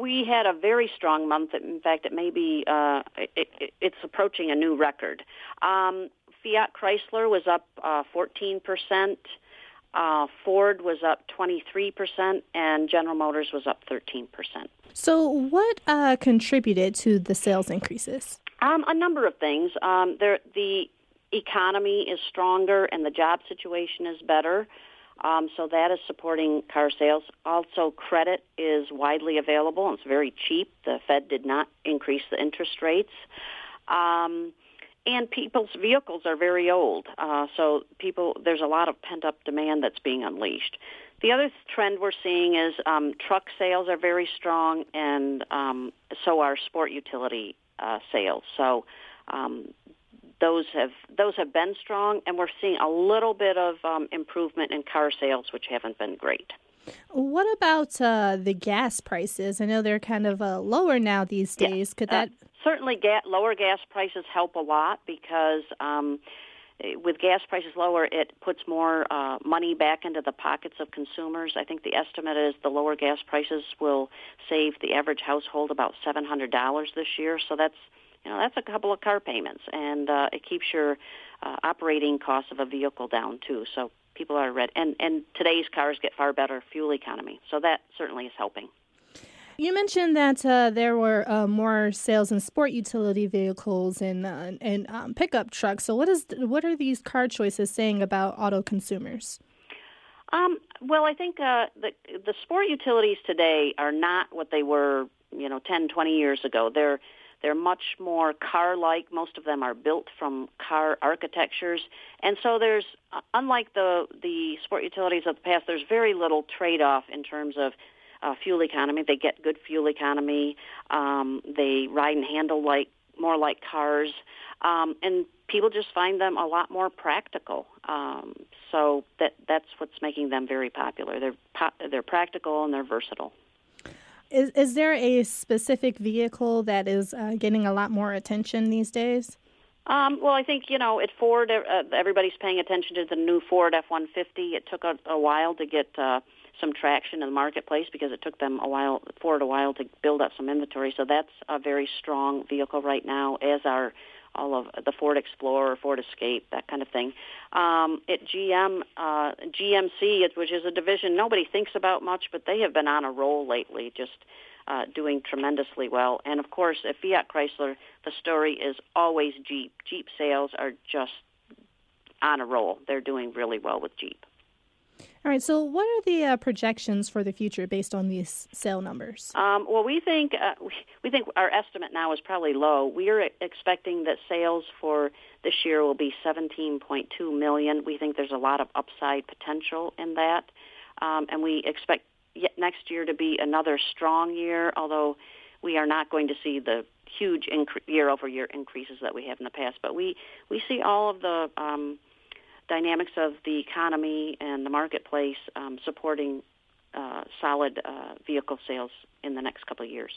we had a very strong month. In fact, it may be uh, it, it, it's approaching a new record. Um, Fiat Chrysler was up uh, 14%. Uh, Ford was up 23%, and General Motors was up 13%. So, what uh, contributed to the sales increases? Um, a number of things. Um, there, the economy is stronger, and the job situation is better. Um, so that is supporting car sales. Also, credit is widely available and it's very cheap. The Fed did not increase the interest rates. Um, and people's vehicles are very old, uh, so people there's a lot of pent up demand that's being unleashed. The other trend we're seeing is um, truck sales are very strong, and um, so are sport utility uh, sales. So um, those have those have been strong, and we're seeing a little bit of um, improvement in car sales, which haven't been great. What about uh, the gas prices? I know they're kind of uh, lower now these days. Yeah. Could that uh, certainly ga- lower gas prices help a lot because um, with gas prices lower, it puts more uh, money back into the pockets of consumers. I think the estimate is the lower gas prices will save the average household about seven hundred dollars this year. So that's you know that's a couple of car payments, and uh, it keeps your uh, operating costs of a vehicle down too. So people are ready, and and today's cars get far better fuel economy, so that certainly is helping. You mentioned that uh, there were uh, more sales in sport utility vehicles and uh, and um, pickup trucks. So, what is what are these car choices saying about auto consumers? Um, well, I think uh, the the sport utilities today are not what they were, you know, 10, 20 years ago. They're they're much more car-like. Most of them are built from car architectures, and so there's, uh, unlike the the sport utilities of the past, there's very little trade-off in terms of uh, fuel economy. They get good fuel economy. Um, they ride and handle like more like cars, um, and people just find them a lot more practical. Um, so that that's what's making them very popular. They're po- they're practical and they're versatile. Is is there a specific vehicle that is uh, getting a lot more attention these days? Um, well, I think you know at Ford, uh, everybody's paying attention to the new Ford F-150. It took a, a while to get uh, some traction in the marketplace because it took them a while, Ford a while to build up some inventory. So that's a very strong vehicle right now, as are all of the Ford Explorer, Ford Escape, that kind of thing. Um, at GM, uh, GMC, which is a division nobody thinks about much, but they have been on a roll lately, just uh, doing tremendously well. And of course, at Fiat Chrysler, the story is always Jeep. Jeep sales are just on a roll. They're doing really well with Jeep. All right. So, what are the uh, projections for the future based on these sale numbers? Um, well, we think uh, we, think our estimate now is probably low. We are expecting that sales for this year will be 17.2 million. We think there's a lot of upside potential in that, um, and we expect next year to be another strong year. Although we are not going to see the huge year-over-year increases that we have in the past, but we we see all of the um, dynamics of the economy and the marketplace um, supporting uh, solid uh, vehicle sales in the next couple of years.